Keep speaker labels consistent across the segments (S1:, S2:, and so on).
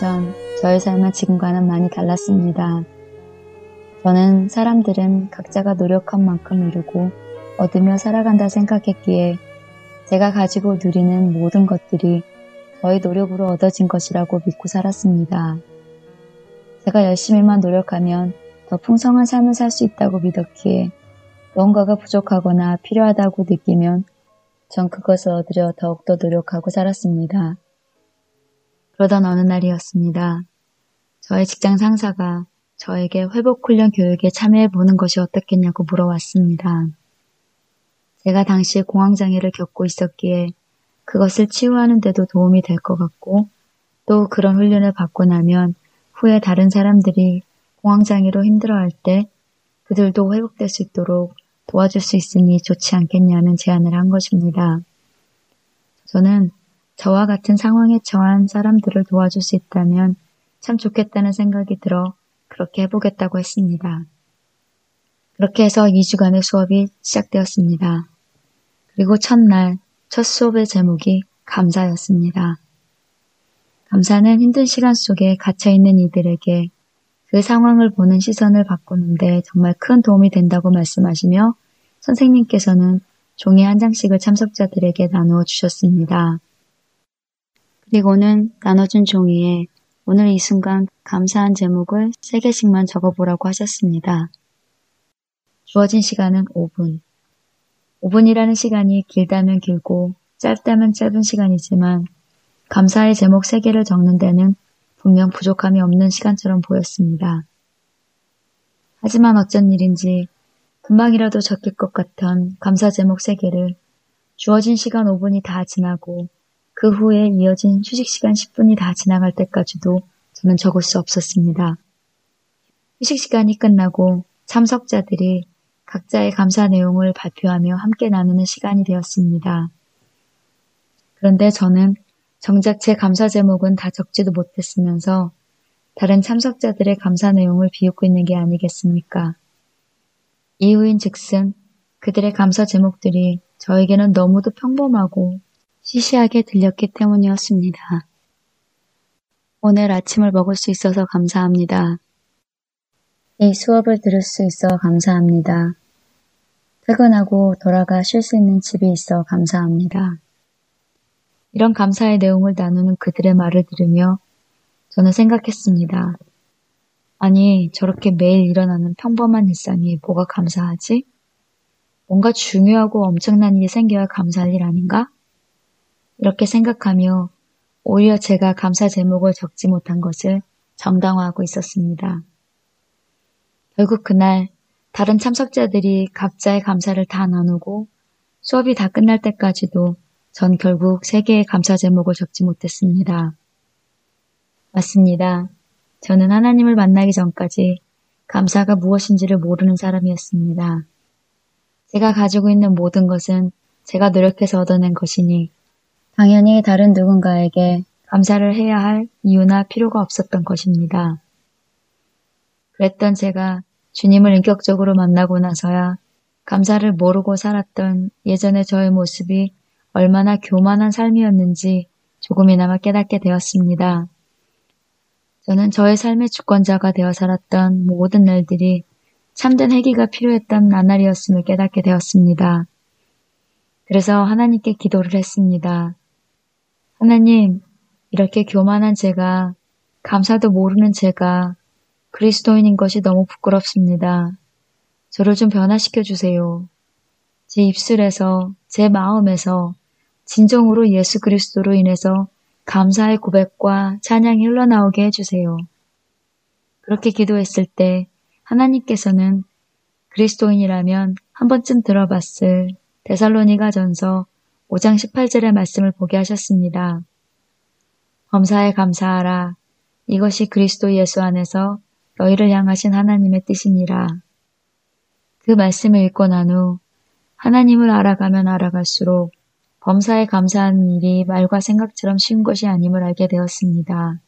S1: 전 저의 삶은 지금과는 많이 달랐습니다. 저는 사람들은 각자가 노력한 만큼 이루고 얻으며 살아간다 생각했기에 제가 가지고 누리는 모든 것들이 저의 노력으로 얻어진 것이라고 믿고 살았습니다. 제가 열심히만 노력하면 더 풍성한 삶을 살 수 있다고 믿었기에 무언가가 부족하거나 필요하다고 느끼면 전 그것을 얻으려 더욱더 노력하고 살았습니다. 그러던 어느 날이었습니다. 저의 직장 상사가 저에게 회복훈련 교육에 참여해보는 것이 어떻겠냐고 물어왔습니다. 제가 당시 공황장애를 겪고 있었기에 그것을 치유하는 데도 도움이 될 것 같고 또 그런 훈련을 받고 나면 후에 다른 사람들이 공황장애로 힘들어할 때 그들도 회복될 수 있도록 도와줄 수 있으니 좋지 않겠냐는 제안을 한 것입니다. 저는 저와 같은 상황에 처한 사람들을 도와줄 수 있다면 참 좋겠다는 생각이 들어 그렇게 해보겠다고 했습니다. 그렇게 해서 2주간의 수업이 시작되었습니다. 그리고 첫날 첫 수업의 제목이 감사였습니다. 감사는 힘든 시간 속에 갇혀있는 이들에게 그 상황을 보는 시선을 바꾸는데 정말 큰 도움이 된다고 말씀하시며 선생님께서는 종이 한 장씩을 참석자들에게 나누어 주셨습니다. 그리고는 나눠준 종이에 오늘 이 순간 감사한 제목을 3개씩만 적어보라고 하셨습니다. 주어진 시간은 5분. 5분이라는 시간이 길다면 길고 짧다면 짧은 시간이지만 감사의 제목 3개를 적는 데는 분명 부족함이 없는 시간처럼 보였습니다. 하지만 어쩐 일인지 금방이라도 적힐 것 같던 감사 제목 3개를 주어진 시간 5분이 다 지나고 그 후에 이어진 휴식 시간 10분이 다 지나갈 때까지도 저는 적을 수 없었습니다. 휴식 시간이 끝나고 참석자들이 각자의 감사 내용을 발표하며 함께 나누는 시간이 되었습니다. 그런데 저는 정작 제 감사 제목은 다 적지도 못했으면서 다른 참석자들의 감사 내용을 비웃고 있는 게 아니겠습니까? 이유인 즉슨 그들의 감사 제목들이 저에게는 너무도 평범하고 시시하게 들렸기 때문이었습니다. 오늘 아침을 먹을 수 있어서 감사합니다. 이 수업을 들을 수 있어 감사합니다. 퇴근하고 돌아가 쉴 수 있는 집이 있어 감사합니다. 이런 감사의 내용을 나누는 그들의 말을 들으며 저는 생각했습니다. 아니, 저렇게 매일 일어나는 평범한 일상이 뭐가 감사하지? 뭔가 중요하고 엄청난 일이 생겨야 감사할 일 아닌가? 이렇게 생각하며 오히려 제가 감사 제목을 적지 못한 것을 정당화하고 있었습니다. 결국 그날 다른 참석자들이 각자의 감사를 다 나누고 수업이 다 끝날 때까지도 전 결국 세 개의 감사 제목을 적지 못했습니다. 맞습니다. 저는 하나님을 만나기 전까지 감사가 무엇인지를 모르는 사람이었습니다. 제가 가지고 있는 모든 것은 제가 노력해서 얻어낸 것이니 당연히 다른 누군가에게 감사를 해야 할 이유나 필요가 없었던 것입니다. 그랬던 제가 주님을 인격적으로 만나고 나서야 감사를 모르고 살았던 예전의 저의 모습이 얼마나 교만한 삶이었는지 조금이나마 깨닫게 되었습니다. 저는 저의 삶의 주권자가 되어 살았던 모든 날들이 참된 회개가 필요했던 나날이었음을 깨닫게 되었습니다. 그래서 하나님께 기도를 했습니다. 하나님, 이렇게 교만한 제가, 감사도 모르는 제가 그리스도인인 것이 너무 부끄럽습니다. 저를 좀 변화시켜 주세요. 제 입술에서, 제 마음에서 진정으로 예수 그리스도로 인해서 감사의 고백과 찬양이 흘러나오게 해주세요. 그렇게 기도했을 때 하나님께서는 그리스도인이라면 한 번쯤 들어봤을 데살로니가 전서 5장 18절의 말씀을 보게 하셨습니다. 범사에 감사하라. 이것이 그리스도 예수 안에서 너희를 향하신 하나님의 뜻이니라. 그 말씀을 읽고 난 후 하나님을 알아가면 알아갈수록 범사에 감사하는 일이 말과 생각처럼 쉬운 것이 아님을 알게 되었습니다.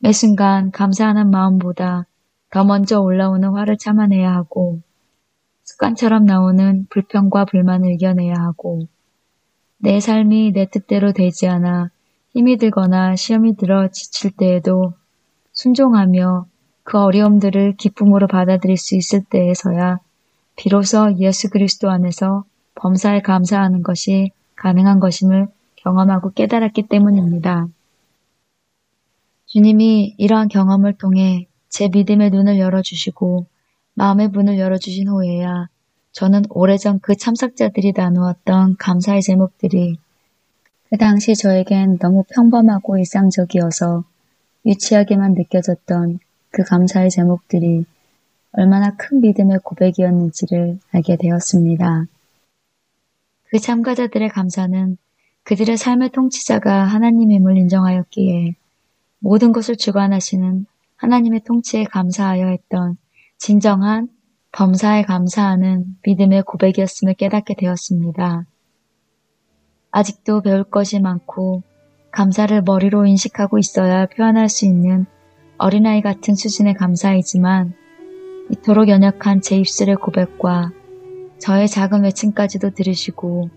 S1: 매 순간 감사하는 마음보다 더 먼저 올라오는 화를 참아내야 하고 습관처럼 나오는 불평과 불만을 이겨내야 하고 내 삶이 내 뜻대로 되지 않아 힘이 들거나 시험이 들어 지칠 때에도 순종하며 그 어려움들을 기쁨으로 받아들일 수 있을 때에서야 비로소 예수 그리스도 안에서 범사에 감사하는 것이 가능한 것임을 경험하고 깨달았기 때문입니다. 주님이 이러한 경험을 통해 제 믿음의 눈을 열어주시고 마음의 문을 열어주신 후에야 저는 오래전 그 참석자들이 나누었던 감사의 제목들이 그 당시 저에겐 너무 평범하고 일상적이어서 유치하게만 느껴졌던 그 감사의 제목들이 얼마나 큰 믿음의 고백이었는지를 알게 되었습니다. 그 참가자들의 감사는 그들의 삶의 통치자가 하나님임을 인정하였기에 모든 것을 주관하시는 하나님의 통치에 감사하여 했던 진정한 범사에 감사하는 믿음의 고백이었음을 깨닫게 되었습니다. 아직도 배울 것이 많고 감사를 머리로 인식하고 있어야 표현할 수 있는 어린아이 같은 수준의 감사이지만 이토록 연약한 제 입술의 고백과 저의 작은 외침까지도 들으시고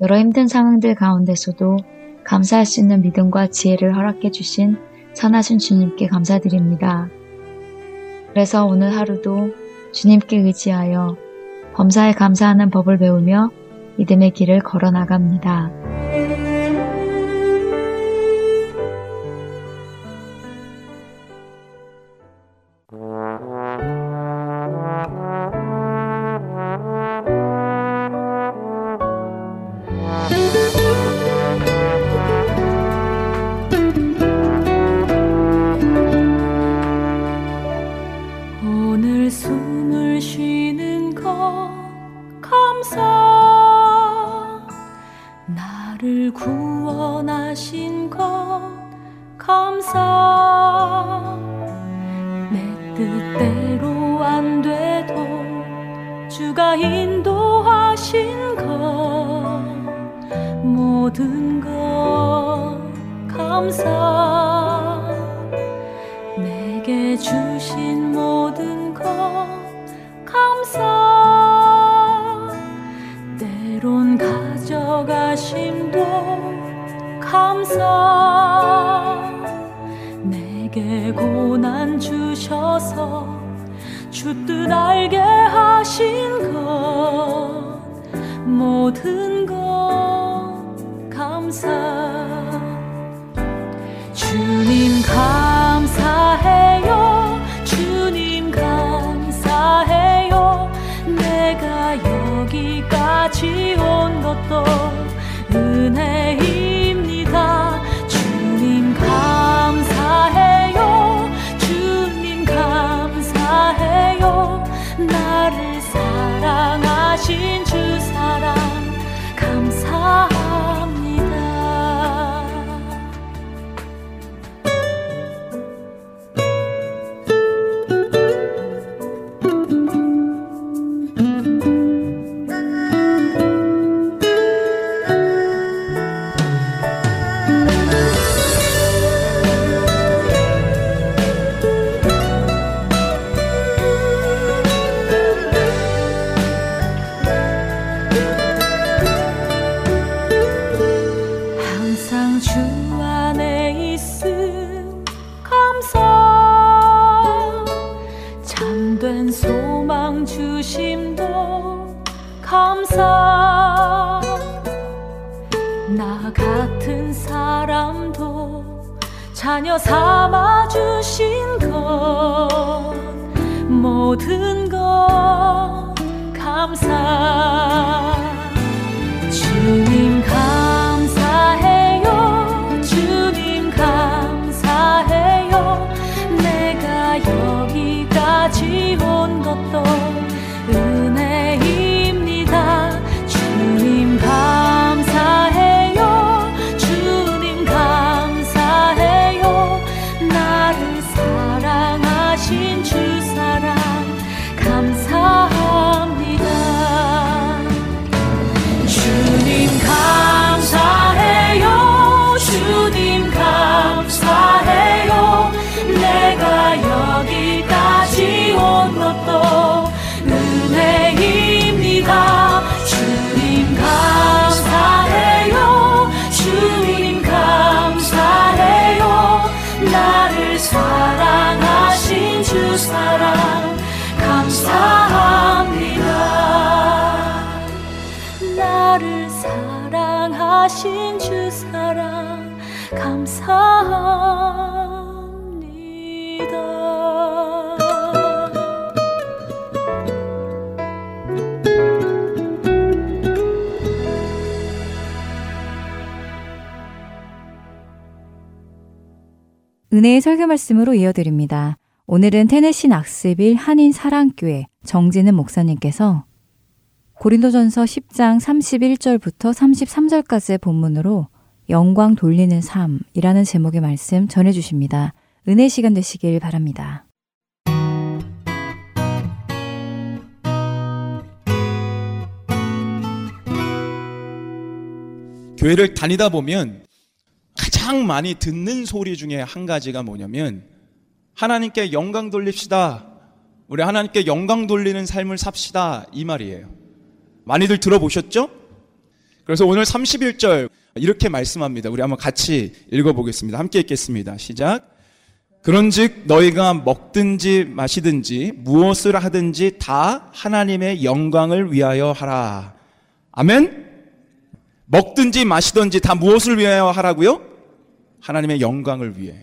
S1: 여러 힘든 상황들 가운데서도 감사할 수 있는 믿음과 지혜를 허락해 주신 선하신 주님께 감사드립니다. 그래서 오늘 하루도 주님께 의지하여 범사에 감사하는 법을 배우며 믿음의 길을 걸어 나갑니다.
S2: 은혜의 설교 말씀으로 이어드립니다. 오늘은 테네시 낙스빌 한인 사랑교회 정진은 목사님께서 고린도전서 10장 31절부터 33절까지의 본문으로 영광 돌리는 삶이라는 제목의 말씀 전해 주십니다. 은혜 시간 되시길 바랍니다.
S3: 교회를 다니다 보면 가장 많이 듣는 소리 중에 한 가지가 뭐냐면 하나님께 영광 돌립시다. 우리 하나님께 영광 돌리는 삶을 삽시다. 이 말이에요. 많이들 들어보셨죠? 그래서 오늘 31절 이렇게 말씀합니다. 우리 한번 같이 읽어보겠습니다. 함께 읽겠습니다. 시작. 그런즉 너희가 먹든지 마시든지 무엇을 하든지 다 하나님의 영광을 위하여 하라. 아멘. 먹든지 마시든지 다 무엇을 위하여 하라고요? 하나님의 영광을 위해.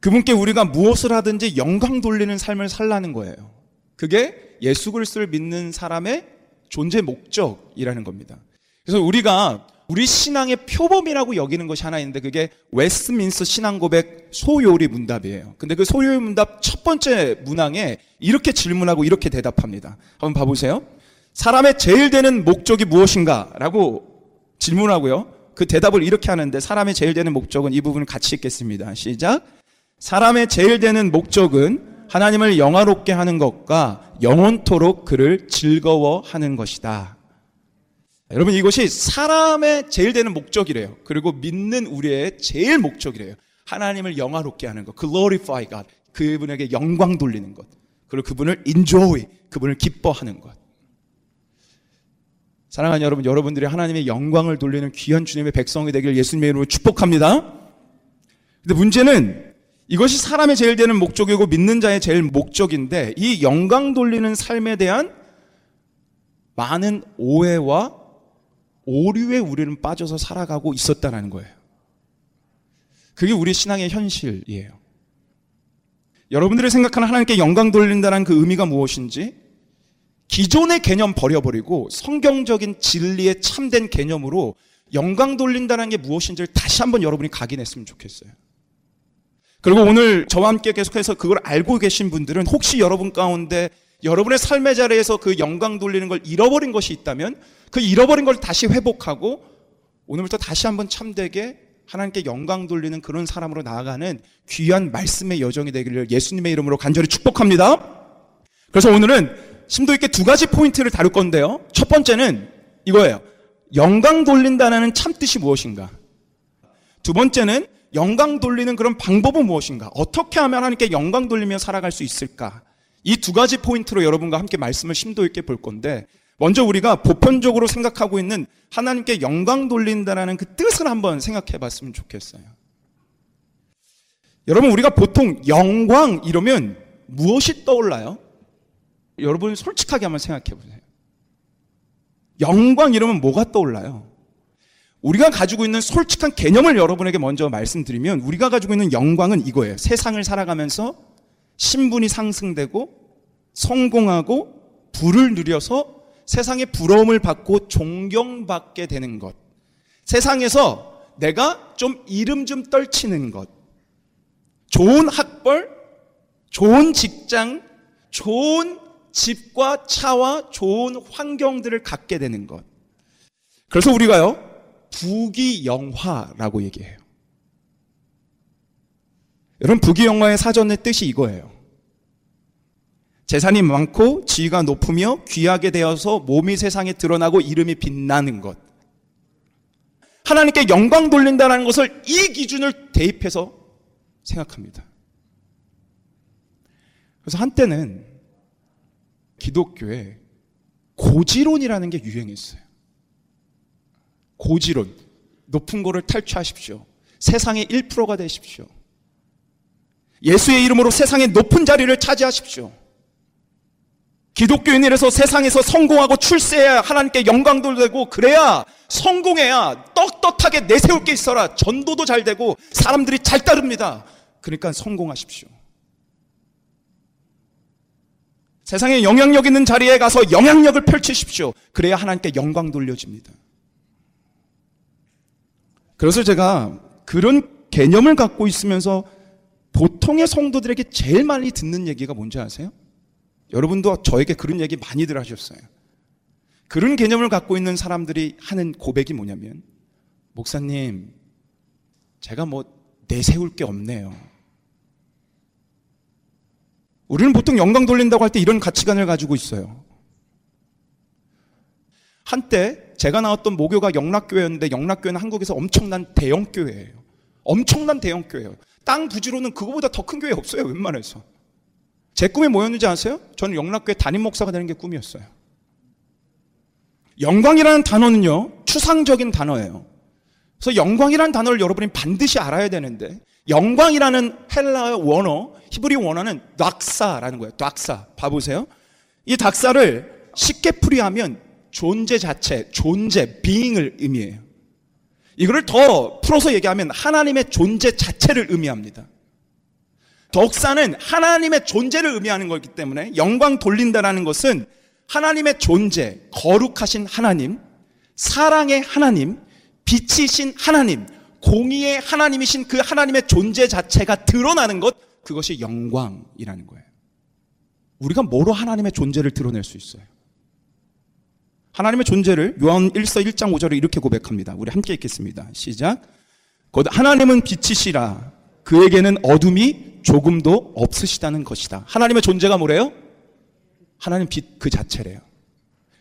S3: 그분께 우리가 무엇을 하든지 영광 돌리는 삶을 살라는 거예요. 그게 예수 그리스도를 믿는 사람의 존재 목적이라는 겁니다. 그래서 우리가 우리 신앙의 표본이라고 여기는 것이 하나 있는데 그게 웨스트민스터 신앙 고백 소요리 문답이에요. 근데 그 소요리 문답 첫 번째 문항에 이렇게 질문하고 이렇게 대답합니다. 한번 봐보세요. 사람의 제일 되는 목적이 무엇인가? 라고 질문하고요. 그 대답을 이렇게 하는데 사람의 제일 되는 목적은 이 부분을 같이 읽겠습니다. 시작. 사람의 제일 되는 목적은 하나님을 영화롭게 하는 것과 영원토록 그를 즐거워하는 것이다. 여러분 이것이 사람의 제일 되는 목적이래요. 그리고 믿는 우리의 제일 목적이래요. 하나님을 영화롭게 하는 것, glorify God, 그분에게 영광 돌리는 것, 그리고 그분을 enjoy, 그분을 기뻐하는 것. 사랑하는 여러분, 여러분들이 하나님의 영광을 돌리는 귀한 주님의 백성이 되길 예수님의 이름으로 축복합니다. 근데 문제는 이것이 사람의 제일 되는 목적이고 믿는 자의 제일 목적인데 이 영광 돌리는 삶에 대한 많은 오해와 오류에 우리는 빠져서 살아가고 있었다는 거예요. 그게 우리 신앙의 현실이에요. 여러분들이 생각하는 하나님께 영광 돌린다는 그 의미가 무엇인지 기존의 개념 버려버리고 성경적인 진리의 참된 개념으로 영광 돌린다는 게 무엇인지를 다시 한번 여러분이 각인했으면 좋겠어요. 그리고 오늘 저와 함께 계속해서 그걸 알고 계신 분들은 혹시 여러분 가운데 여러분의 삶의 자리에서 그 영광 돌리는 걸 잃어버린 것이 있다면 그 잃어버린 걸 다시 회복하고 오늘부터 다시 한번 참되게 하나님께 영광 돌리는 그런 사람으로 나아가는 귀한 말씀의 여정이 되기를 예수님의 이름으로 간절히 축복합니다. 그래서 오늘은 심도 있게 두 가지 포인트를 다룰 건데요. 첫 번째는 이거예요. 영광 돌린다는 참 뜻이 무엇인가? 두 번째는 영광 돌리는 그런 방법은 무엇인가? 어떻게 하면 하나님께 영광 돌리며 살아갈 수 있을까? 이 두 가지 포인트로 여러분과 함께 말씀을 심도 있게 볼 건데, 먼저 우리가 보편적으로 생각하고 있는 하나님께 영광 돌린다는 그 뜻을 한번 생각해 봤으면 좋겠어요. 여러분, 우리가 보통 영광 이러면 무엇이 떠올라요? 여러분 솔직하게 한번 생각해 보세요. 영광 이러면 뭐가 떠올라요? 우리가 가지고 있는 솔직한 개념을 여러분에게 먼저 말씀드리면 우리가 가지고 있는 영광은 이거예요. 세상을 살아가면서 신분이 상승되고 성공하고 부를 누려서 세상의 부러움을 받고 존경받게 되는 것. 세상에서 내가 좀 이름 좀 떨치는 것. 좋은 학벌, 좋은 직장, 좋은 집과 차와 좋은 환경들을 갖게 되는 것. 그래서 우리가요, 부귀영화라고 얘기해요. 여러분, 부귀영화의 사전의 뜻이 이거예요. 재산이 많고 지위가 높으며 귀하게 되어서 몸이 세상에 드러나고 이름이 빛나는 것. 하나님께 영광 돌린다는 것을 이 기준을 대입해서 생각합니다. 그래서 한때는 기독교에 고지론이라는 게 유행했어요. 고지론. 높은 거를 탈취하십시오. 세상의 1%가 되십시오. 예수의 이름으로 세상의 높은 자리를 차지하십시오. 기독교인이라서 세상에서 성공하고 출세해야 하나님께 영광도 되고 그래야 성공해야 떳떳하게 내세울 게 있어라 전도도 잘 되고 사람들이 잘 따릅니다. 그러니까 성공하십시오. 세상에 영향력 있는 자리에 가서 영향력을 펼치십시오. 그래야 하나님께 영광 돌려집니다. 그래서 제가 그런 개념을 갖고 있으면서 보통의 성도들에게 제일 많이 듣는 얘기가 뭔지 아세요? 여러분도 저에게 그런 얘기 많이들 하셨어요. 그런 개념을 갖고 있는 사람들이 하는 고백이 뭐냐면, 목사님, 제가 뭐 내세울 게 없네요. 우리는 보통 영광 돌린다고 할 때 이런 가치관을 가지고 있어요. 한때 제가 나왔던 모교가 영락교회였는데 영락교회는 한국에서 엄청난 대형교회예요. 엄청난 대형교회예요. 땅 부지로는 그거보다 더 큰 교회 없어요. 웬만해서. 제 꿈이 뭐였는지 아세요? 저는 영락교회 담임 목사가 되는 게 꿈이었어요. 영광이라는 단어는요, 추상적인 단어예요. 그래서 영광이라는 단어를 여러분이 반드시 알아야 되는데, 영광이라는 헬라어 원어, 히브리 원어는 닥사라는 거예요. 닥사. 봐보세요. 이 닥사를 쉽게 풀이하면 존재 자체, 존재, being을 의미해요. 이거를 더 풀어서 얘기하면 하나님의 존재 자체를 의미합니다. 덕사는 하나님의 존재를 의미하는 거기 때문에 영광 돌린다라는 것은 하나님의 존재, 거룩하신 하나님, 사랑의 하나님, 빛이신 하나님, 공의의 하나님이신 그 하나님의 존재 자체가 드러나는 것, 그것이 영광이라는 거예요. 우리가 뭐로 하나님의 존재를 드러낼 수 있어요? 하나님의 존재를 요한 1서 1장 5절에 이렇게 고백합니다. 우리 함께 읽겠습니다. 시작. 곧 하나님은 빛이시라 그에게는 어둠이 조금도 없으시다는 것이다. 하나님의 존재가 뭐래요? 하나님 빛 그 자체래요.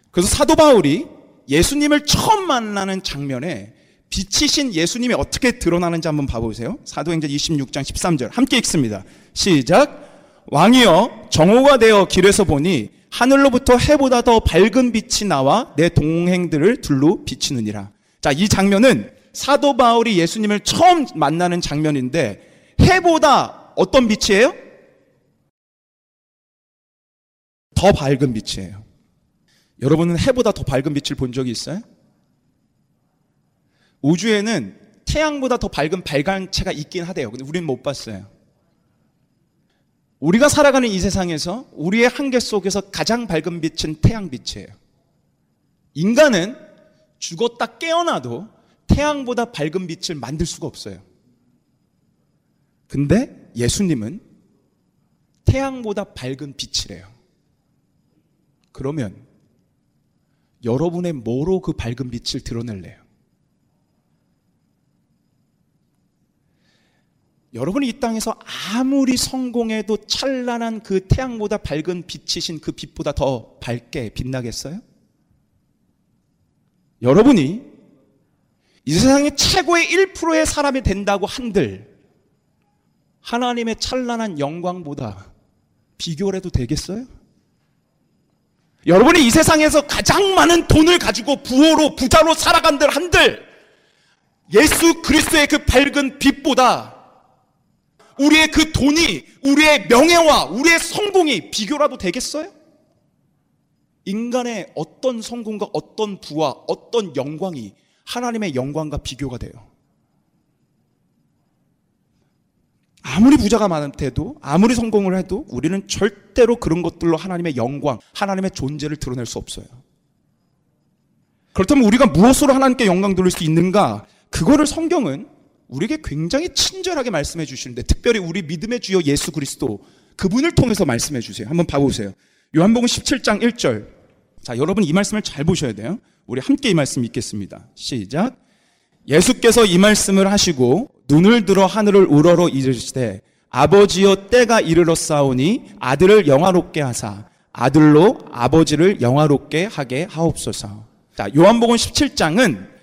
S3: 그래서 사도 바울이 예수님을 처음 만나는 장면에 빛이신 예수님이 어떻게 드러나는지 한번 봐보세요. 사도행전 26장 13절 함께 읽습니다. 시작. 왕이여 정오가 되어 길에서 보니 하늘로부터 해보다 더 밝은 빛이 나와 내 동행들을 둘로 비치느니라. 자, 이 장면은 사도 바울이 예수님을 처음 만나는 장면인데 해보다 어떤 빛이에요? 더 밝은 빛이에요. 여러분은 해보다 더 밝은 빛을 본 적이 있어요? 우주에는 태양보다 더 밝은 발광체가 있긴 하대요. 근데 우리는 못 봤어요. 우리가 살아가는 이 세상에서 우리의 한계 속에서 가장 밝은 빛은 태양빛이에요. 인간은 죽었다 깨어나도 태양보다 밝은 빛을 만들 수가 없어요. 근데 예수님은 태양보다 밝은 빛이래요. 그러면 여러분의 뭐로 그 밝은 빛을 드러낼래요? 여러분이 이 땅에서 아무리 성공해도 찬란한 그 태양보다 밝은 빛이신 그 빛보다 더 밝게 빛나겠어요? 여러분이 이 세상의 최고의 1%의 사람이 된다고 한들 하나님의 찬란한 영광보다 비교를 해도 되겠어요? 여러분이 이 세상에서 가장 많은 돈을 가지고 부호로 부자로 살아간들 한들 예수 그리스도의 그 밝은 빛보다 우리의 그 돈이 우리의 명예와 우리의 성공이 비교라도 되겠어요? 인간의 어떤 성공과 어떤 부와 어떤 영광이 하나님의 영광과 비교가 돼요. 아무리 부자가 많대도 아무리 성공을 해도 우리는 절대로 그런 것들로 하나님의 영광, 하나님의 존재를 드러낼 수 없어요. 그렇다면 우리가 무엇으로 하나님께 영광 돌릴 수 있는가? 그거를 성경은 우리에게 굉장히 친절하게 말씀해 주시는데 특별히 우리 믿음의 주여 예수 그리스도 그분을 통해서 말씀해 주세요. 한번 봐보세요. 요한복음 17장 1절. 자, 여러분 이 말씀을 잘 보셔야 돼요. 우리 함께 이 말씀 읽겠습니다. 시작. 예수께서 이 말씀을 하시고 눈을 들어 하늘을 우러러 이르시되 아버지여 때가 이르러 싸우니 아들을 영화롭게 하사 아들로 아버지를 영화롭게 하게 하옵소서. 자, 요한복음 17장은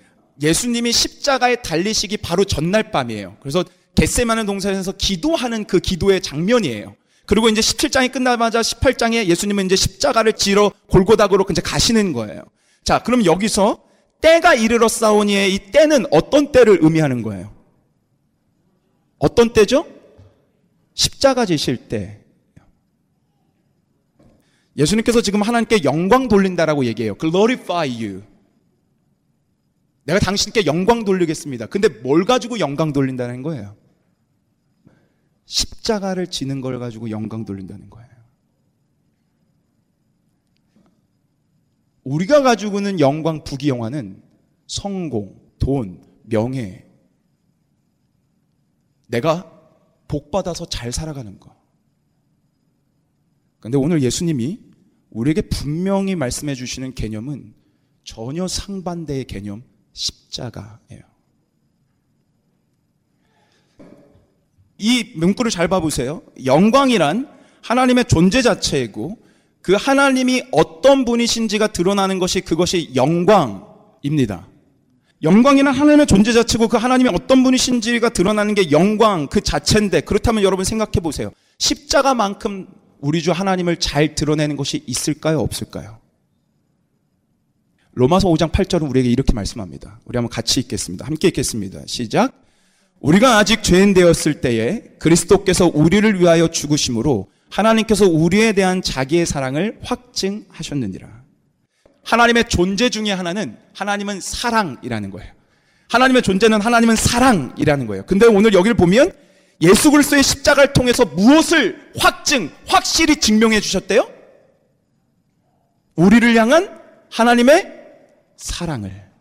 S3: 예수님이 십자가에 달리시기 바로 전날 밤이에요. 그래서 겟세마는 동산에서 기도하는 그 기도의 장면이에요. 그리고 이제 17장이 끝나자마자 18장에 예수님은 이제 십자가를 지러 골고다그로 이제 가시는 거예요. 자, 그럼 여기서 때가 이르러 싸우니의 이 때는 어떤 때를 의미하는 거예요? 어떤 때죠? 십자가 지실 때 예수님께서 지금 하나님께 영광 돌린다라고 얘기해요. glorify you. 내가 당신께 영광 돌리겠습니다. 근데 뭘 가지고 영광 돌린다는 거예요? 십자가를 지는 걸 가지고 영광 돌린다는 거예요. 우리가 가지고는 영광 부귀영화는 성공, 돈, 명예. 내가 복 받아서 잘 살아가는 거. 근데 오늘 예수님이 우리에게 분명히 말씀해 주시는 개념은 전혀 상반대의 개념, 십자가예요. 이 문구를 잘 봐보세요. 영광이란 하나님의 존재 자체이고 그 하나님이 어떤 분이신지가 드러나는 것이 그것이 영광입니다. 영광이란 하나님의 존재 자체고 그 하나님이 어떤 분이신지가 드러나는 게 영광 그 자체인데 그렇다면 여러분 생각해 보세요. 십자가만큼 우리 주 하나님을 잘 드러내는 것이 있을까요? 없을까요? 로마서 5장 8절은 우리에게 이렇게 말씀합니다. 우리 한번 같이 읽겠습니다. 함께 읽겠습니다. 시작. 우리가 아직 죄인 되었을 때에 그리스도께서 우리를 위하여 죽으심으로 하나님께서 우리에 대한 자기의 사랑을 확증하셨느니라. 하나님의 존재 중에 하나는 하나님은 사랑이라는 거예요. 하나님의 존재는 하나님은 사랑이라는 거예요. 근데 오늘 여기를 보면 예수 그리스도의 십자가를 통해서 무엇을 확증, 확실히 증명해 주셨대요? 우리를 향한 하나님의 사랑을.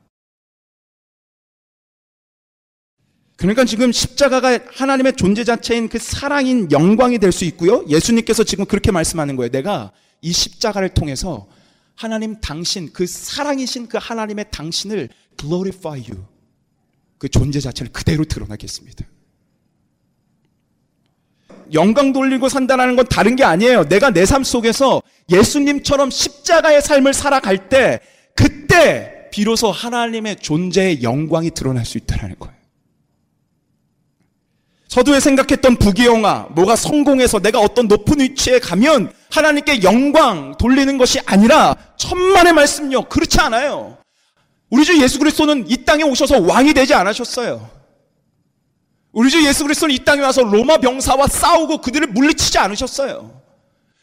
S3: 그러니까 지금 십자가가 하나님의 존재 자체인 그 사랑인 영광이 될 수 있고요. 예수님께서 지금 그렇게 말씀하는 거예요. 내가 이 십자가를 통해서 하나님 당신, 그 사랑이신 그 하나님의 당신을 glorify you. 그 존재 자체를 그대로 드러나겠습니다. 영광 돌리고 산다는 건 다른 게 아니에요. 내가 내 삶 속에서 예수님처럼 십자가의 삶을 살아갈 때, 그때 비로소 하나님의 존재의 영광이 드러날 수 있다는 거예요. 서두에 생각했던 부귀영화, 뭐가 성공해서 내가 어떤 높은 위치에 가면 하나님께 영광 돌리는 것이 아니라 천만의 말씀요. 그렇지 않아요. 우리 주 예수 그리스도는 이 땅에 오셔서 왕이 되지 않으셨어요. 우리 주 예수 그리스도는 이 땅에 와서 로마 병사와 싸우고 그들을 물리치지 않으셨어요.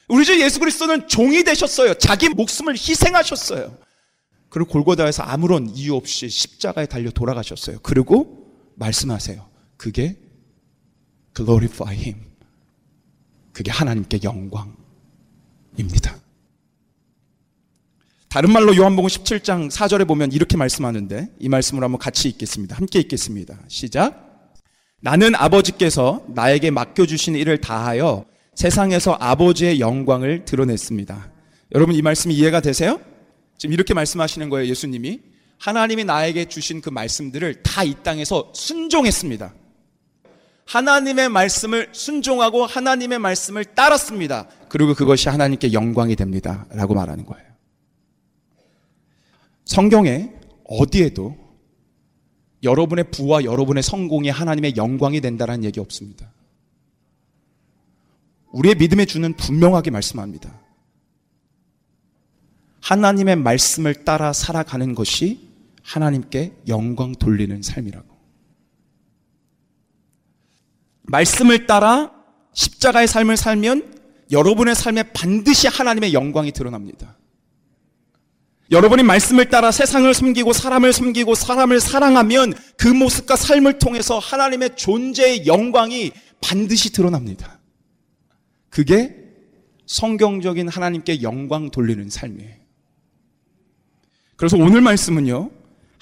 S3: 우리 주 예수 그리스도는 종이 되셨어요. 자기 목숨을 희생하셨어요. 그리고 골고다에서 아무런 이유 없이 십자가에 달려 돌아가셨어요. 그리고 말씀하세요. 그게 glorify him. 그게 하나님께 영광입니다. 다른 말로 요한복음 17장 4절에 보면 이렇게 말씀하는데 이 말씀을 한번 같이 읽겠습니다. 함께 읽겠습니다. 시작. 나는 아버지께서 나에게 맡겨주신 일을 다하여 세상에서 아버지의 영광을 드러냈습니다. 여러분 이 말씀이 이해가 되세요? 지금 이렇게 말씀하시는 거예요, 예수님이. 하나님이 나에게 주신 그 말씀들을 다 이 땅에서 순종했습니다. 하나님의 말씀을 순종하고 하나님의 말씀을 따랐습니다. 그리고 그것이 하나님께 영광이 됩니다. 라고 말하는 거예요. 성경에 어디에도 여러분의 부와 여러분의 성공이 하나님의 영광이 된다는 얘기 없습니다. 우리의 믿음의 주는 분명하게 말씀합니다. 하나님의 말씀을 따라 살아가는 것이 하나님께 영광 돌리는 삶이라고. 말씀을 따라 십자가의 삶을 살면 여러분의 삶에 반드시 하나님의 영광이 드러납니다. 여러분이 말씀을 따라 세상을 섬기고 사람을 섬기고 사람을 사랑하면 그 모습과 삶을 통해서 하나님의 존재의 영광이 반드시 드러납니다. 그게 성경적인 하나님께 영광 돌리는 삶이에요. 그래서 오늘 말씀은요,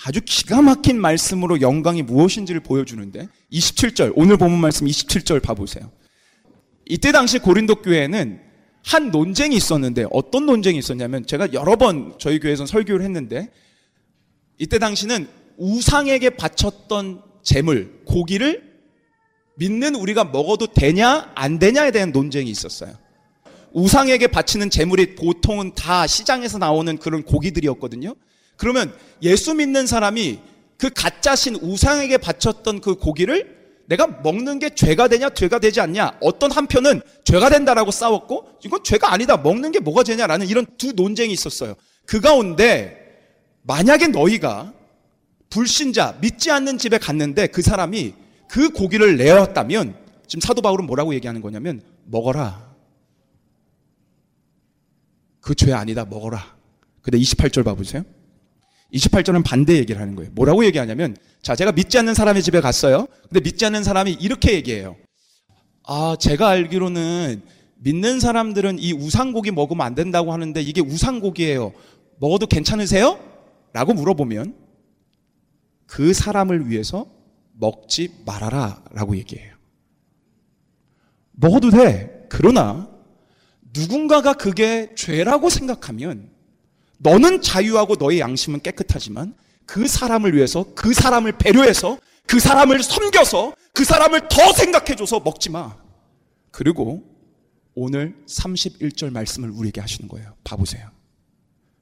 S3: 아주 기가 막힌 말씀으로 영광이 무엇인지를 보여주는데 27절 오늘 본문 말씀 27절 봐보세요. 이때 당시 고린도 교회에는 한 논쟁이 있었는데 어떤 논쟁이 있었냐면 제가 여러 번 저희 교회에서 설교를 했는데 이때 당시는 우상에게 바쳤던 재물 고기를 믿는 우리가 먹어도 되냐 안 되냐에 대한 논쟁이 있었어요. 우상에게 바치는 재물이 보통은 다 시장에서 나오는 그런 고기들이었거든요. 그러면 예수 믿는 사람이 그 가짜신 우상에게 바쳤던 그 고기를 내가 먹는 게 죄가 되냐, 죄가 되지 않냐. 어떤 한편은 죄가 된다라고 싸웠고, 이건 죄가 아니다. 먹는 게 뭐가 죄냐라는 이런 두 논쟁이 있었어요. 그 가운데, 만약에 너희가 불신자, 믿지 않는 집에 갔는데 그 사람이 그 고기를 내었다면, 지금 사도 바울은 뭐라고 얘기하는 거냐면 먹어라. 그 죄 아니다. 먹어라. 근데 28절 봐보세요. 28절은 반대 얘기를 하는 거예요. 뭐라고 얘기하냐면 자, 제가 믿지 않는 사람의 집에 갔어요. 근데 믿지 않는 사람이 이렇게 얘기해요. 아, 제가 알기로는 믿는 사람들은 이 우상고기 먹으면 안 된다고 하는데 이게 우상고기예요. 먹어도 괜찮으세요? 라고 물어보면 그 사람을 위해서 먹지 말아라 라고 얘기해요. 먹어도 돼. 그러나 누군가가 그게 죄라고 생각하면 너는 자유하고 너의 양심은 깨끗하지만 그 사람을 위해서 그 사람을 배려해서 그 사람을 섬겨서 그 사람을 더 생각해줘서 먹지 마. 그리고 오늘 31절 말씀을 우리에게 하시는 거예요. 봐보세요.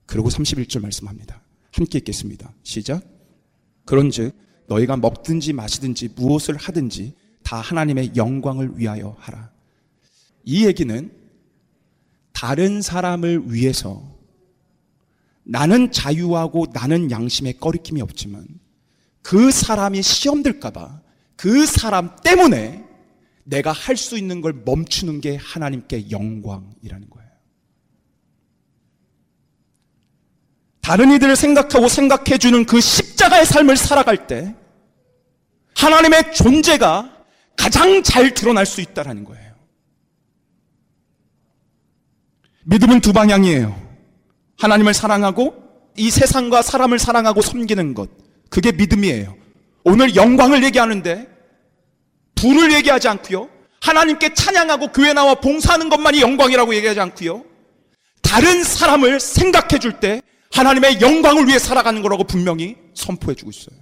S3: 그리고 31절 말씀합니다. 함께 읽겠습니다. 시작. 그런 즉 너희가 먹든지 마시든지 무엇을 하든지 다 하나님의 영광을 위하여 하라. 이 얘기는 다른 사람을 위해서 나는 자유하고 나는 양심에 꺼리낌이 없지만 그 사람이 시험 들까봐 그 사람 때문에 내가 할 수 있는 걸 멈추는 게 하나님께 영광이라는 거예요. 다른 이들을 생각하고 생각해주는 그 십자가의 삶을 살아갈 때 하나님의 존재가 가장 잘 드러날 수 있다는 거예요. 믿음은 두 방향이에요. 하나님을 사랑하고 이 세상과 사람을 사랑하고 섬기는 것. 그게 믿음이에요. 오늘 영광을 얘기하는데 부를 얘기하지 않고요. 하나님께 찬양하고 교회 나와 봉사하는 것만이 영광이라고 얘기하지 않고요. 다른 사람을 생각해 줄 때 하나님의 영광을 위해 살아가는 거라고 분명히 선포해 주고 있어요.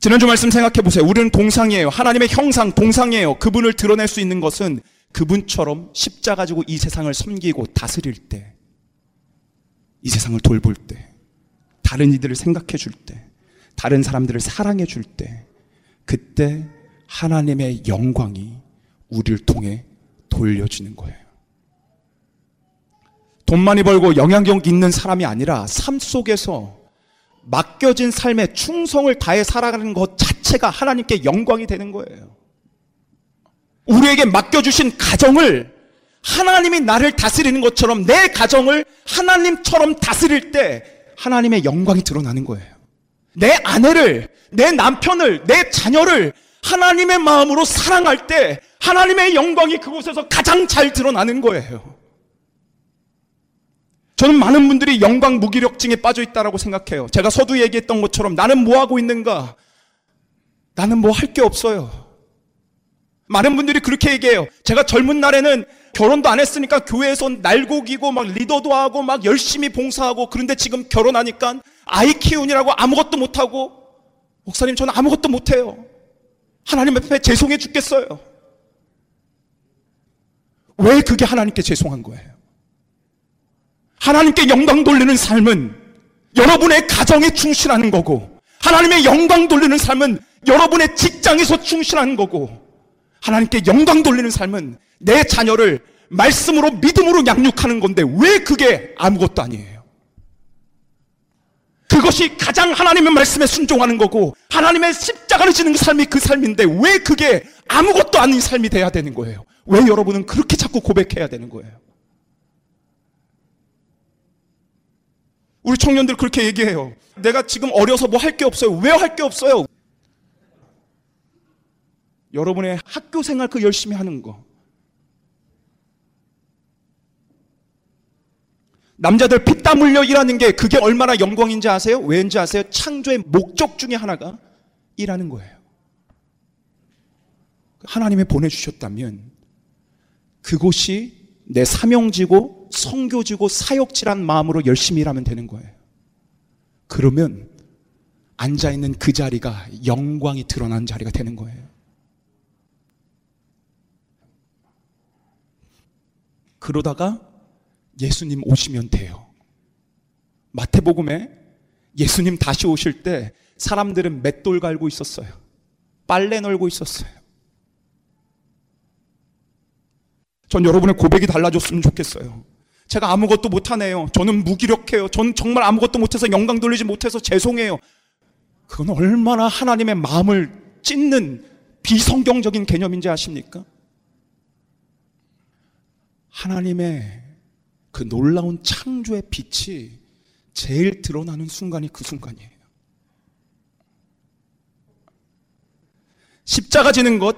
S3: 지난주 말씀 생각해 보세요. 우리는 동상이에요. 하나님의 형상, 동상이에요. 그분을 드러낼 수 있는 것은 그분처럼 십자 가 지고 이 세상을 섬기고 다스릴 때, 이 세상을 돌볼 때, 다른 이들을 생각해 줄 때, 다른 사람들을 사랑해 줄 때, 그때 하나님의 영광이 우리를 통해 돌려지는 거예요. 돈 많이 벌고 영향력 있는 사람이 아니라 삶 속에서 맡겨진 삶에 충성을 다해 살아가는 것 자체가 하나님께 영광이 되는 거예요. 우리에게 맡겨주신 가정을 하나님이 나를 다스리는 것처럼 내 가정을 하나님처럼 다스릴 때 하나님의 영광이 드러나는 거예요. 내 아내를, 내 남편을, 내 자녀를 하나님의 마음으로 사랑할 때 하나님의 영광이 그곳에서 가장 잘 드러나는 거예요. 저는 많은 분들이 영광 무기력증에 빠져 있다라고 생각해요. 제가 서두 얘기했던 것처럼 나는 뭐 하고 있는가? 나는 뭐 할 게 없어요. 많은 분들이 그렇게 얘기해요. 제가 젊은 날에는 결혼도 안 했으니까 교회에서 날고기고 막 리더도 하고 막 열심히 봉사하고 그런데 지금 결혼하니까 아이 키우느라고 아무것도 못하고 목사님 저는 아무것도 못해요. 하나님 앞에 죄송해 죽겠어요. 왜 그게 하나님께 죄송한 거예요? 하나님께 영광 돌리는 삶은 여러분의 가정에 충실하는 거고 하나님의 영광 돌리는 삶은 여러분의 직장에서 충실하는 거고 하나님께 영광 돌리는 삶은 내 자녀를 말씀으로 믿음으로 양육하는 건데 왜 그게 아무것도 아니에요? 그것이 가장 하나님의 말씀에 순종하는 거고 하나님의 십자가를 지는 삶이 그 삶인데 왜 그게 아무것도 아닌 삶이 돼야 되는 거예요? 왜 여러분은 그렇게 자꾸 고백해야 되는 거예요? 우리 청년들 그렇게 얘기해요. 내가 지금 어려서 뭐 할 게 없어요. 왜 할 게 없어요? 여러분의 학교 생활 그 열심히 하는 거. 남자들 피땀 흘려 일하는 게 그게 얼마나 영광인지 아세요? 왜인지 아세요? 창조의 목적 중에 하나가 일하는 거예요. 하나님이 보내주셨다면 그곳이 내 사명지고 성교지고 사역지란 마음으로 열심히 일하면 되는 거예요. 그러면 앉아있는 그 자리가 영광이 드러난 자리가 되는 거예요. 그러다가 예수님 오시면 돼요. 마태복음에 예수님 다시 오실 때 사람들은 맷돌 갈고 있었어요. 빨래 널고 있었어요. 전 여러분의 고백이 달라졌으면 좋겠어요. 제가 아무것도 못하네요. 저는 무기력해요. 저는 정말 아무것도 못해서 영광 돌리지 못해서 죄송해요. 그건 얼마나 하나님의 마음을 찢는
S4: 비성경적인 개념인지 아십니까? 하나님의 그 놀라운 창조의 빛이 제일 드러나는 순간이 그 순간이에요. 십자가 지는 것,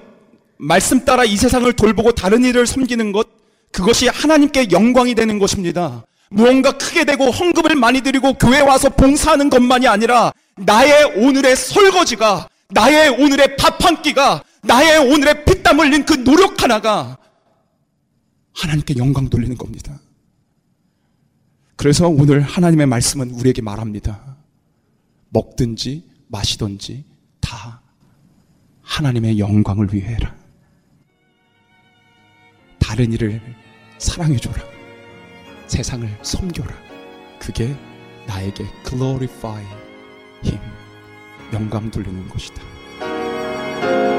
S4: 말씀 따라 이 세상을 돌보고 다른 일을 섬기는 것, 그것이 하나님께 영광이 되는 것입니다. 무언가 크게 되고 헌금을 많이 드리고 교회 와서 봉사하는 것만이 아니라 나의 오늘의 설거지가 나의 오늘의 밥 한 끼가 나의 오늘의 피땀 흘린 그 노력 하나가 하나님께 영광 돌리는 겁니다. 그래서 오늘 하나님의 말씀은 우리에게 말합니다. 먹든지 마시든지 다 하나님의 영광을 위해라. 다른 일을 사랑해줘라. 세상을 섬겨라. 그게 나에게 glorify him. 영광 돌리는 것이다.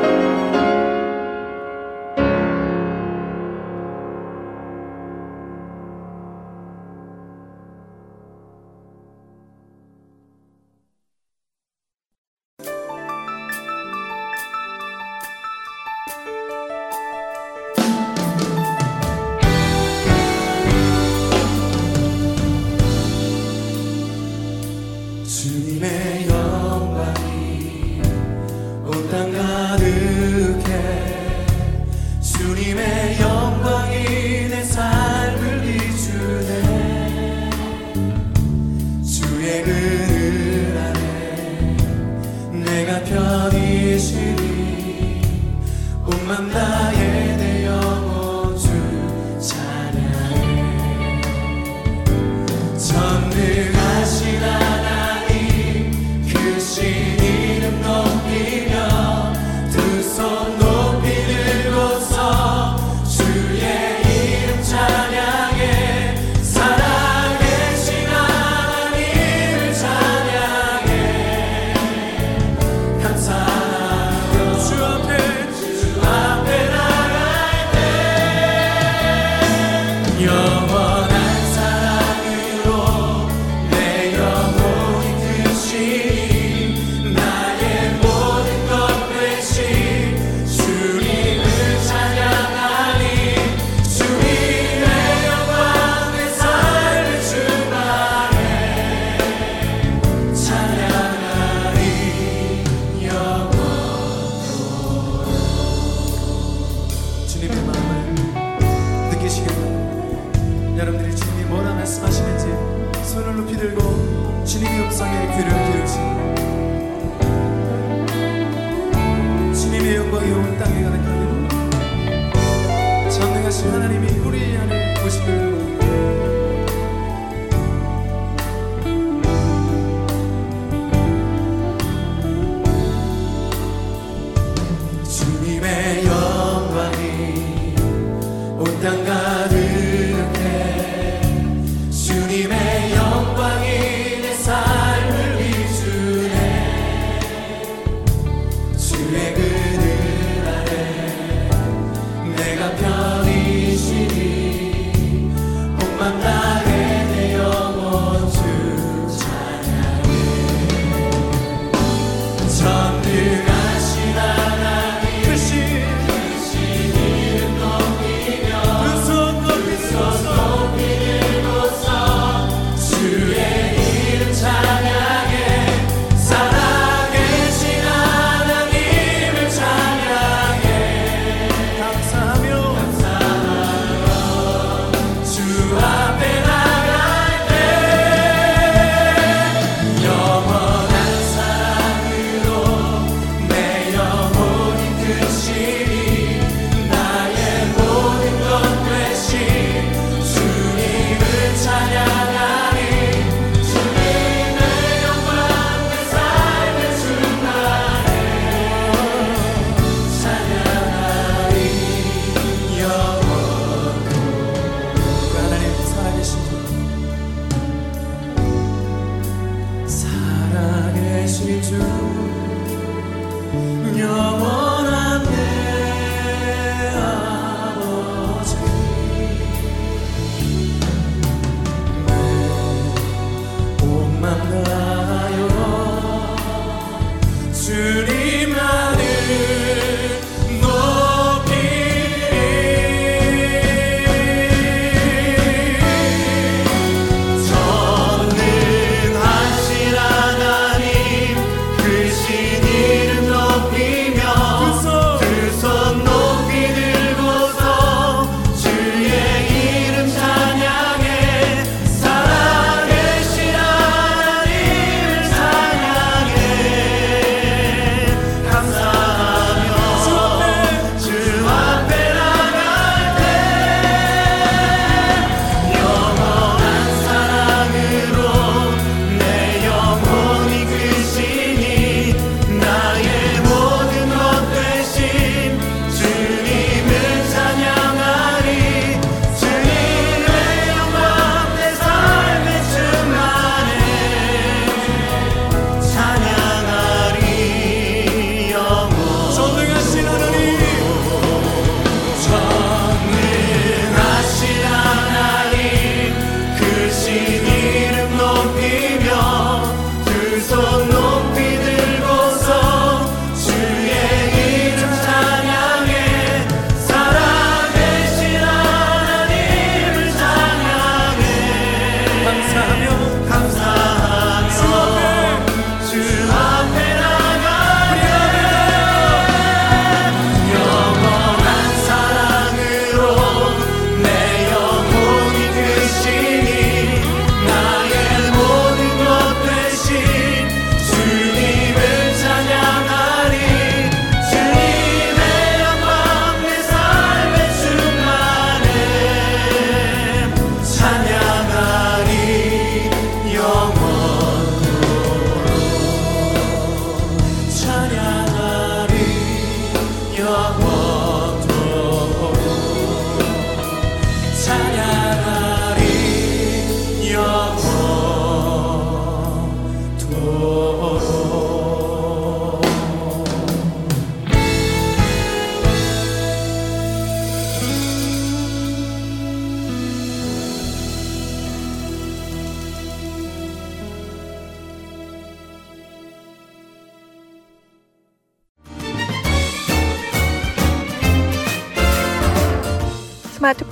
S5: 음성에 귀를 기울이시고 주님의 영광이 온 땅에 가득하니 전능하신 하나님이 우리 안에 오시기를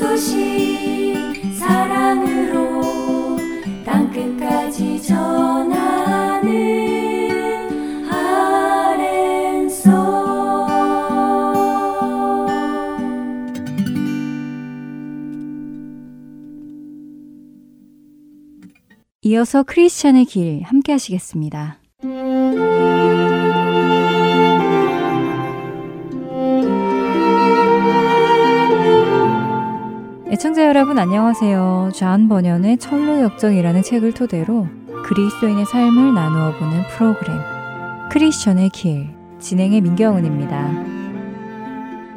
S6: 소식 사랑으로 땅끝까지 전하는 아랜소
S2: 이어서 크리스찬의 길 함께 하시겠습니다. 여러분 안녕하세요. 좌한 번연의 철로 역정이라는 책을 토대로 그리스도인의 삶을 나누어 보는 프로그램 크리스천의 길 진행의 민경은입니다.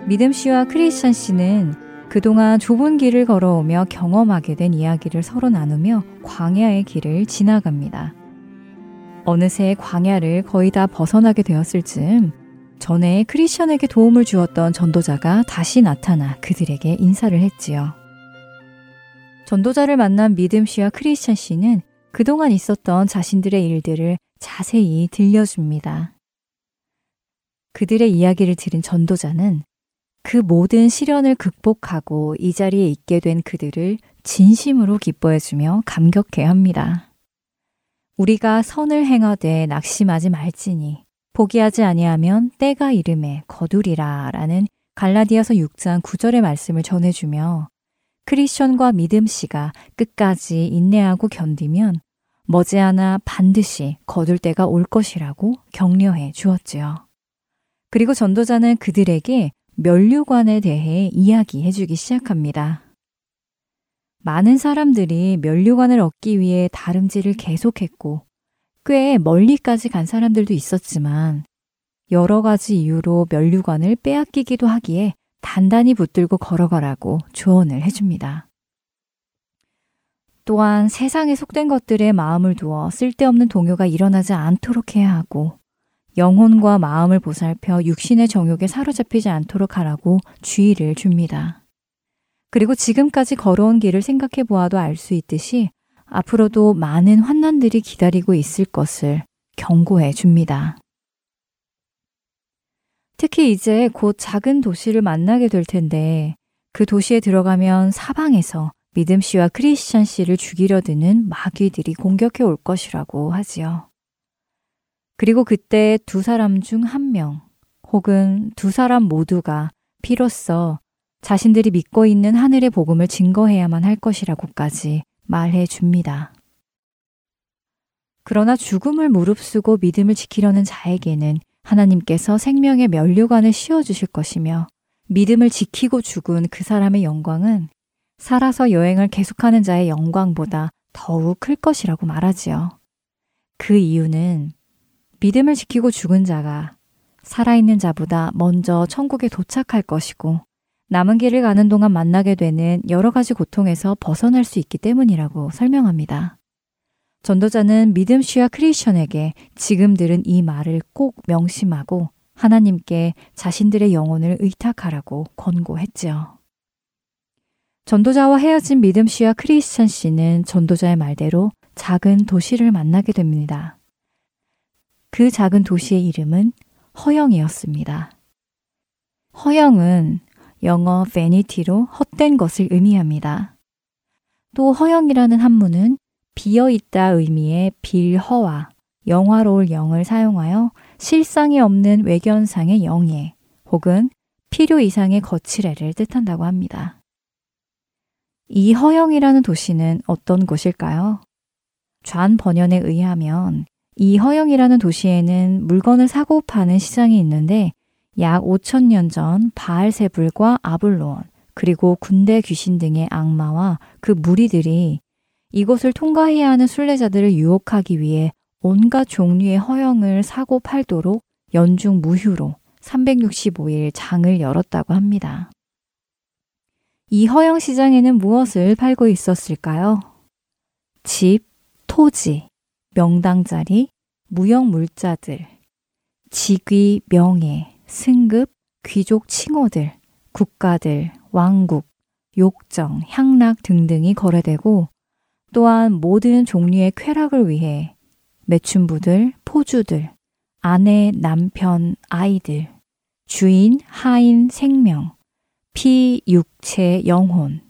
S2: 믿음 씨와 크리스천 씨는 그동안 좁은 길을 걸어오며 경험하게 된 이야기를 서로 나누며 광야의 길을 지나갑니다. 어느새 광야를 거의 다 벗어나게 되었을 즈음 전에 크리스천에게 도움을 주었던 전도자가 다시 나타나 그들에게 인사를 했지요. 전도자를 만난 믿음 씨와 크리스천 씨는 그동안 있었던 자신들의 일들을 자세히 들려줍니다. 그들의 이야기를 들은 전도자는 그 모든 시련을 극복하고 이 자리에 있게 된 그들을 진심으로 기뻐해주며 감격해 합니다. 우리가 선을 행하되 낙심하지 말지니 포기하지 아니하면 때가 이름에 거두리라 라는 갈라디아서 6장 9절의 말씀을 전해주며 크리스천과 믿음 씨가 끝까지 인내하고 견디면 머지않아 반드시 거둘 때가 올 것이라고 격려해 주었지요. 그리고 전도자는 그들에게 면류관에 대해 이야기해 주기 시작합니다. 많은 사람들이 면류관을 얻기 위해 다름질을 계속했고 꽤 멀리까지 간 사람들도 있었지만 여러 가지 이유로 면류관을 빼앗기기도 하기에 단단히 붙들고 걸어가라고 조언을 해줍니다. 또한 세상에 속된 것들에 마음을 두어 쓸데없는 동요가 일어나지 않도록 해야 하고 영혼과 마음을 보살펴 육신의 정욕에 사로잡히지 않도록 하라고 주의를 줍니다. 그리고 지금까지 걸어온 길을 생각해 보아도 알 수 있듯이 앞으로도 많은 환난들이 기다리고 있을 것을 경고해 줍니다. 특히 이제 곧 작은 도시를 만나게 될 텐데 그 도시에 들어가면 사방에서 믿음 씨와 크리스찬 씨를 죽이려 드는 마귀들이 공격해 올 것이라고 하지요. 그리고 그때 두 사람 중 한 명, 혹은 두 사람 모두가 피로써 자신들이 믿고 있는 하늘의 복음을 증거해야만 할 것이라고까지 말해 줍니다. 그러나 죽음을 무릅쓰고 믿음을 지키려는 자에게는 하나님께서 생명의 면류관을 씌워주실 것이며 믿음을 지키고 죽은 그 사람의 영광은 살아서 여행을 계속하는 자의 영광보다 더욱 클 것이라고 말하지요. 그 이유는 믿음을 지키고 죽은 자가 살아있는 자보다 먼저 천국에 도착할 것이고 남은 길을 가는 동안 만나게 되는 여러 가지 고통에서 벗어날 수 있기 때문이라고 설명합니다. 전도자는 믿음 씨와 크리스천에게 지금 들은 이 말을 꼭 명심하고 하나님께 자신들의 영혼을 의탁하라고 권고했지요. 전도자와 헤어진 믿음 씨와 크리스찬 씨는 전도자의 말대로 작은 도시를 만나게 됩니다. 그 작은 도시의 이름은 허영이었습니다. 허영은 영어 vanity로 헛된 것을 의미합니다. 또 허영이라는 한문은 비어 있다 의미의 빌허와 영화로울 영을 사용하여 실상이 없는 외견상의 영예 혹은 필요 이상의 거칠애를 뜻한다고 합니다. 이 허영이라는 도시는 어떤 곳일까요? 좌 번연에 의하면 이 허영이라는 도시에는 물건을 사고 파는 시장이 있는데 약 5천년 전 바알세불과 아블론 그리고 군대 귀신 등의 악마와 그 무리들이 이곳을 통과해야 하는 순례자들을 유혹하기 위해 온갖 종류의 허영을 사고 팔도록 연중 무휴로 365일 장을 열었다고 합니다. 이 허영 시장에는 무엇을 팔고 있었을까요? 집, 토지, 명당 자리, 무형 물자들, 직위, 명예, 승급, 귀족 칭호들, 국가들, 왕국, 욕정, 향락 등등이 거래되고 또한 모든 종류의 쾌락을 위해 매춘부들, 포주들, 아내, 남편, 아이들, 주인, 하인, 생명, 피, 육체, 영혼,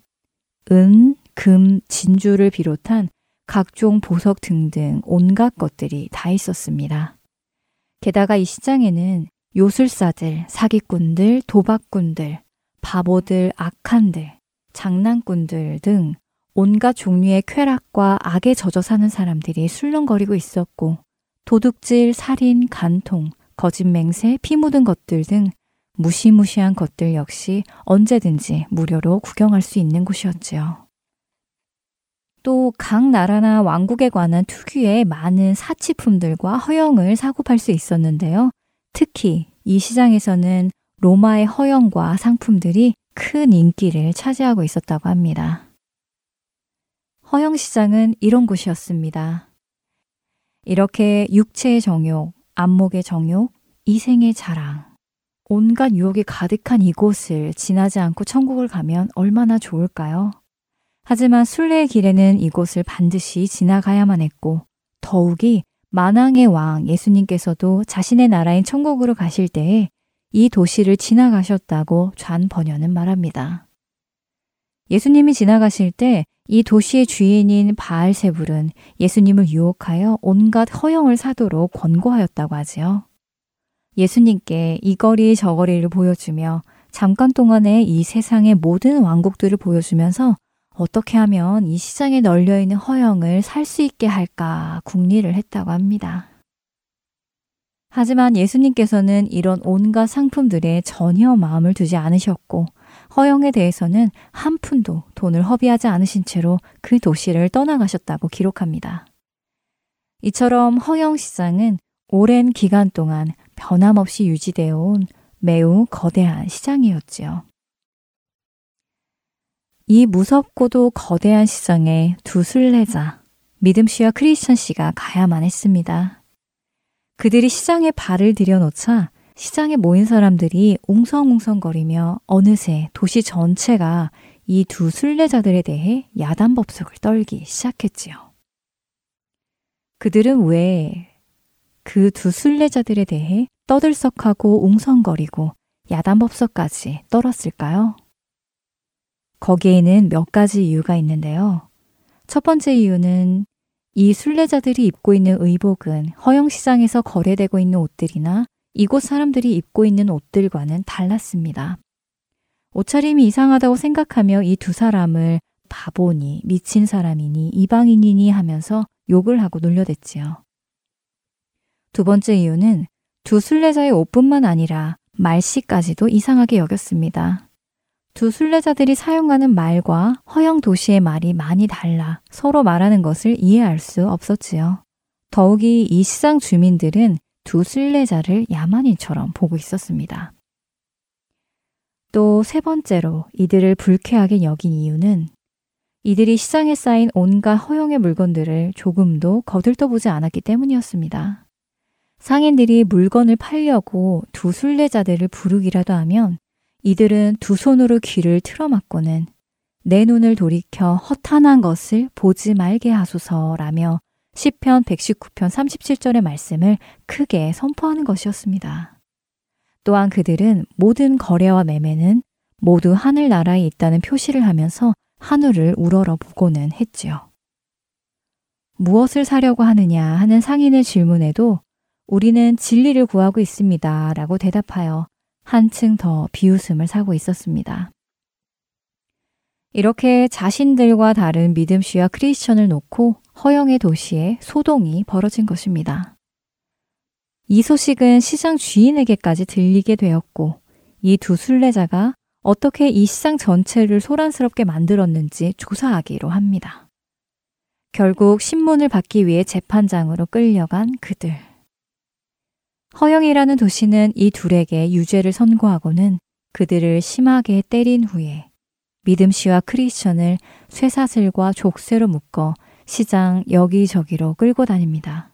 S2: 은, 금, 진주를 비롯한 각종 보석 등등 온갖 것들이 다 있었습니다. 게다가 이 시장에는 요술사들, 사기꾼들, 도박꾼들, 바보들, 악한들, 장난꾼들 등 온갖 종류의 쾌락과 악에 젖어 사는 사람들이 술렁거리고 있었고 도둑질, 살인, 간통, 거짓 맹세, 피 묻은 것들 등 무시무시한 것들 역시 언제든지 무료로 구경할 수 있는 곳이었지요. 또 각 나라나 왕국에 관한 특유의 많은 사치품들과 허영을 사고 팔 수 있었는데요. 특히 이 시장에서는 로마의 허영과 상품들이 큰 인기를 차지하고 있었다고 합니다. 허영시장은 이런 곳이었습니다. 이렇게 육체의 정욕, 안목의 정욕, 이생의 자랑, 온갖 유혹이 가득한 이곳을 지나지 않고 천국을 가면 얼마나 좋을까요? 하지만 순례의 길에는 이곳을 반드시 지나가야만 했고, 더욱이 만왕의 왕 예수님께서도 자신의 나라인 천국으로 가실 때에 이 도시를 지나가셨다고 좌 번연은 말합니다. 예수님이 지나가실 때 이 도시의 주인인 바알세불은 예수님을 유혹하여 온갖 허영을 사도록 권고하였다고 하지요. 예수님께 이 거리 저 거리를 보여주며 잠깐 동안에 이 세상의 모든 왕국들을 보여주면서 어떻게 하면 이 시장에 널려 있는 허영을 살 수 있게 할까 궁리를 했다고 합니다. 하지만 예수님께서는 이런 온갖 상품들에 전혀 마음을 두지 않으셨고 허영에 대해서는 한 푼도 돈을 허비하지 않으신 채로 그 도시를 떠나가셨다고 기록합니다. 이처럼 허영 시장은 오랜 기간 동안 변함없이 유지되어 온 매우 거대한 시장이었지요. 이 무섭고도 거대한 시장에 두 순례자, 믿음 씨와 크리스천 씨가 가야만 했습니다. 그들이 시장에 발을 들여놓자 시장에 모인 사람들이 웅성웅성거리며 어느새 도시 전체가 이 두 순례자들에 대해 야단법석을 떨기 시작했지요. 그들은 왜 그 두 순례자들에 대해 떠들썩하고 웅성거리고 야단법석까지 떨었을까요? 거기에는 몇 가지 이유가 있는데요. 첫 번째 이유는 이 순례자들이 입고 있는 의복은 허영시장에서 거래되고 있는 옷들이나 이곳 사람들이 입고 있는 옷들과는 달랐습니다. 옷차림이 이상하다고 생각하며 이 두 사람을 바보니, 미친 사람이니, 이방인이니 하면서 욕을 하고 놀려댔지요. 두 번째 이유는 두 순례자의 옷뿐만 아니라 말씨까지도 이상하게 여겼습니다. 두 순례자들이 사용하는 말과 허영 도시의 말이 많이 달라 서로 말하는 것을 이해할 수 없었지요. 더욱이 이 시장 주민들은 두 순례자를 야만인처럼 보고 있었습니다. 또 세 번째로 이들을 불쾌하게 여긴 이유는 이들이 시장에 쌓인 온갖 허영의 물건들을 조금도 거들떠보지 않았기 때문이었습니다. 상인들이 물건을 팔려고 두 순례자들을 부르기라도 하면 이들은 두 손으로 귀를 틀어막고는 내 눈을 돌이켜 허탄한 것을 보지 말게 하소서라며 시편 119편 37절의 말씀을 크게 선포하는 것이었습니다. 또한 그들은 모든 거래와 매매는 모두 하늘나라에 있다는 표시를 하면서 하늘을 우러러 보고는 했지요. 무엇을 사려고 하느냐 하는 상인의 질문에도 우리는 진리를 구하고 있습니다. 라고 대답하여 한층 더 비웃음을 사고 있었습니다. 이렇게 자신들과 다른 믿음씨와 크리스천을 놓고 허영의 도시에 소동이 벌어진 것입니다. 이 소식은 시장 주인에게까지 들리게 되었고 이 두 순례자가 어떻게 이 시장 전체를 소란스럽게 만들었는지 조사하기로 합니다. 결국 신문을 받기 위해 재판장으로 끌려간 그들. 허영이라는 도시는 이 둘에게 유죄를 선고하고는 그들을 심하게 때린 후에 믿음 씨와 크리스천을 쇠사슬과 족쇄로 묶어 시장 여기저기로 끌고 다닙니다.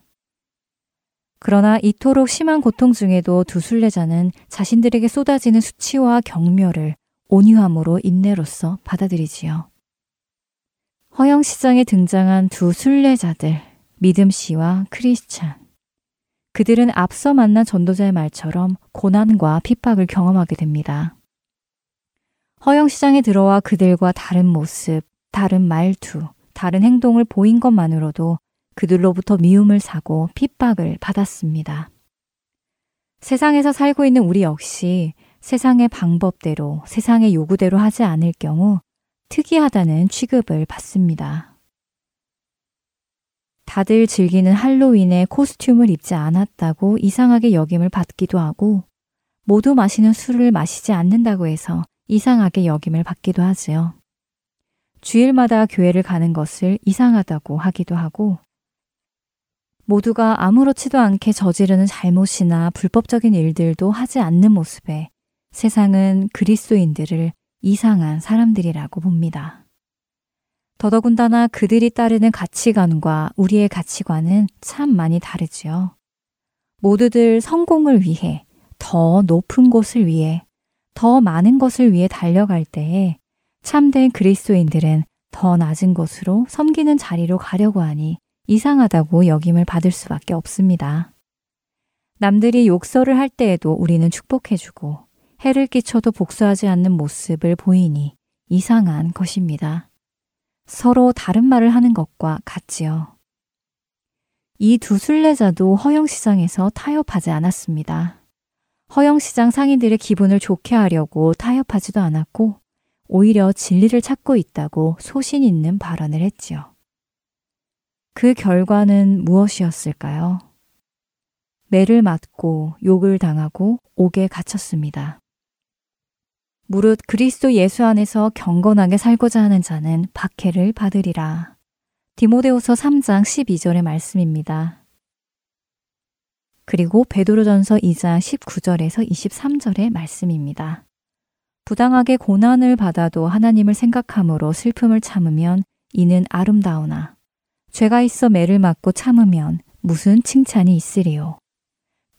S2: 그러나 이토록 심한 고통 중에도 두 순례자는 자신들에게 쏟아지는 수치와 경멸을 온유함으로 인내로서 받아들이지요. 허영 시장에 등장한 두 순례자들, 믿음 씨와 크리스찬. 그들은 앞서 만난 전도자의 말처럼 고난과 핍박을 경험하게 됩니다. 허영 시장에 들어와 그들과 다른 모습, 다른 말투, 다른 행동을 보인 것만으로도 그들로부터 미움을 사고 핍박을 받았습니다. 세상에서 살고 있는 우리 역시 세상의 방법대로, 세상의 요구대로 하지 않을 경우 특이하다는 취급을 받습니다. 다들 즐기는 할로윈에 코스튬을 입지 않았다고 이상하게 여김을 받기도 하고 모두 마시는 술을 마시지 않는다고 해서 이상하게 여김을 받기도 하지요. 주일마다 교회를 가는 것을 이상하다고 하기도 하고 모두가 아무렇지도 않게 저지르는 잘못이나 불법적인 일들도 하지 않는 모습에 세상은 그리스도인들을 이상한 사람들이라고 봅니다. 더더군다나 그들이 따르는 가치관과 우리의 가치관은 참 많이 다르지요. 모두들 성공을 위해, 더 높은 곳을 위해, 더 많은 것을 위해 달려갈 때에 참된 그리스도인들은 더 낮은 곳으로 섬기는 자리로 가려고 하니 이상하다고 여김을 받을 수밖에 없습니다. 남들이 욕설을 할 때에도 우리는 축복해주고 해를 끼쳐도 복수하지 않는 모습을 보이니 이상한 것입니다. 서로 다른 말을 하는 것과 같지요. 이 두 순례자도 허영시장에서 타협하지 않았습니다. 허영시장 상인들의 기분을 좋게 하려고 타협하지도 않았고, 오히려 진리를 찾고 있다고 소신 있는 발언을 했지요. 그 결과는 무엇이었을까요? 매를 맞고 욕을 당하고 옥에 갇혔습니다. 무릇 그리스도 예수 안에서 경건하게 살고자 하는 자는 박해를 받으리라. 디모데후서 3장 12절의 말씀입니다. 그리고 베드로전서 2장 19절에서 23절의 말씀입니다. 부당하게 고난을 받아도 하나님을 생각함으로 슬픔을 참으면 이는 아름다우나 죄가 있어 매를 맞고 참으면 무슨 칭찬이 있으리요.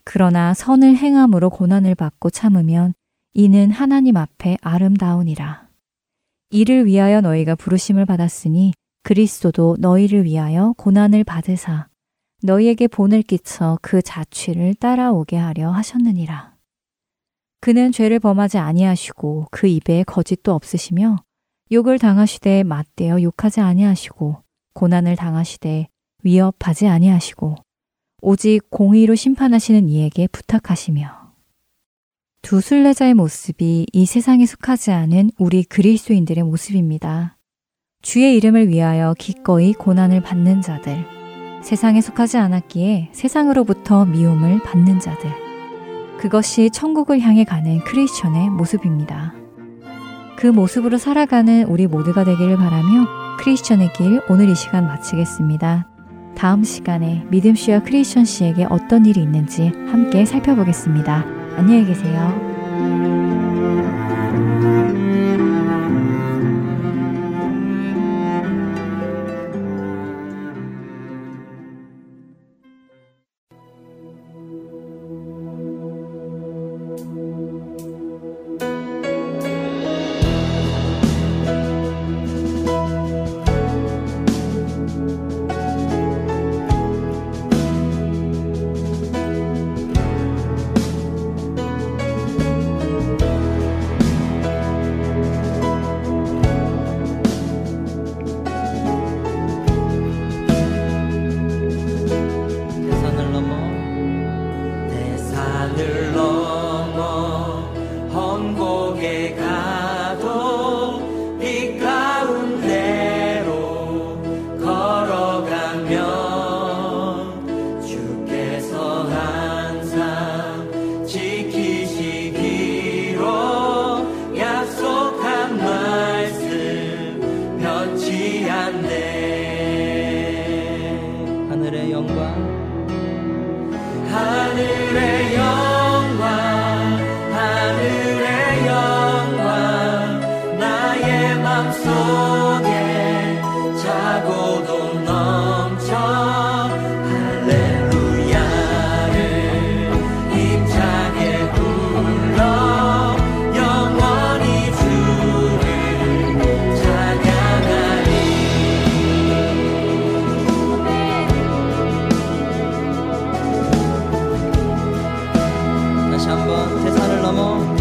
S2: 그러나 선을 행함으로 고난을 받고 참으면 이는 하나님 앞에 아름다우니라. 이를 위하여 너희가 부르심을 받았으니 그리스도도 너희를 위하여 고난을 받으사 너희에게 본을 끼쳐 그 자취를 따라오게 하려 하셨느니라. 그는 죄를 범하지 아니하시고 그 입에 거짓도 없으시며 욕을 당하시되 맞대어 욕하지 아니하시고 고난을 당하시되 위협하지 아니하시고 오직 공의로 심판하시는 이에게 부탁하시며 두 순례자의 모습이 이 세상에 속하지 않은 우리 그리스도인들의 모습입니다. 주의 이름을 위하여 기꺼이 고난을 받는 자들, 세상에 속하지 않았기에 세상으로부터 미움을 받는 자들, 그것이 천국을 향해 가는 크리스천의 모습입니다. 그 모습으로 살아가는 우리 모두가 되기를 바라며 크리스천의 길 오늘 이 시간 마치겠습니다. 다음 시간에 믿음 씨와 크리스천 씨에게 어떤 일이 있는지 함께 살펴보겠습니다. 안녕히 계세요.
S7: 다시 한번 대사를 넘어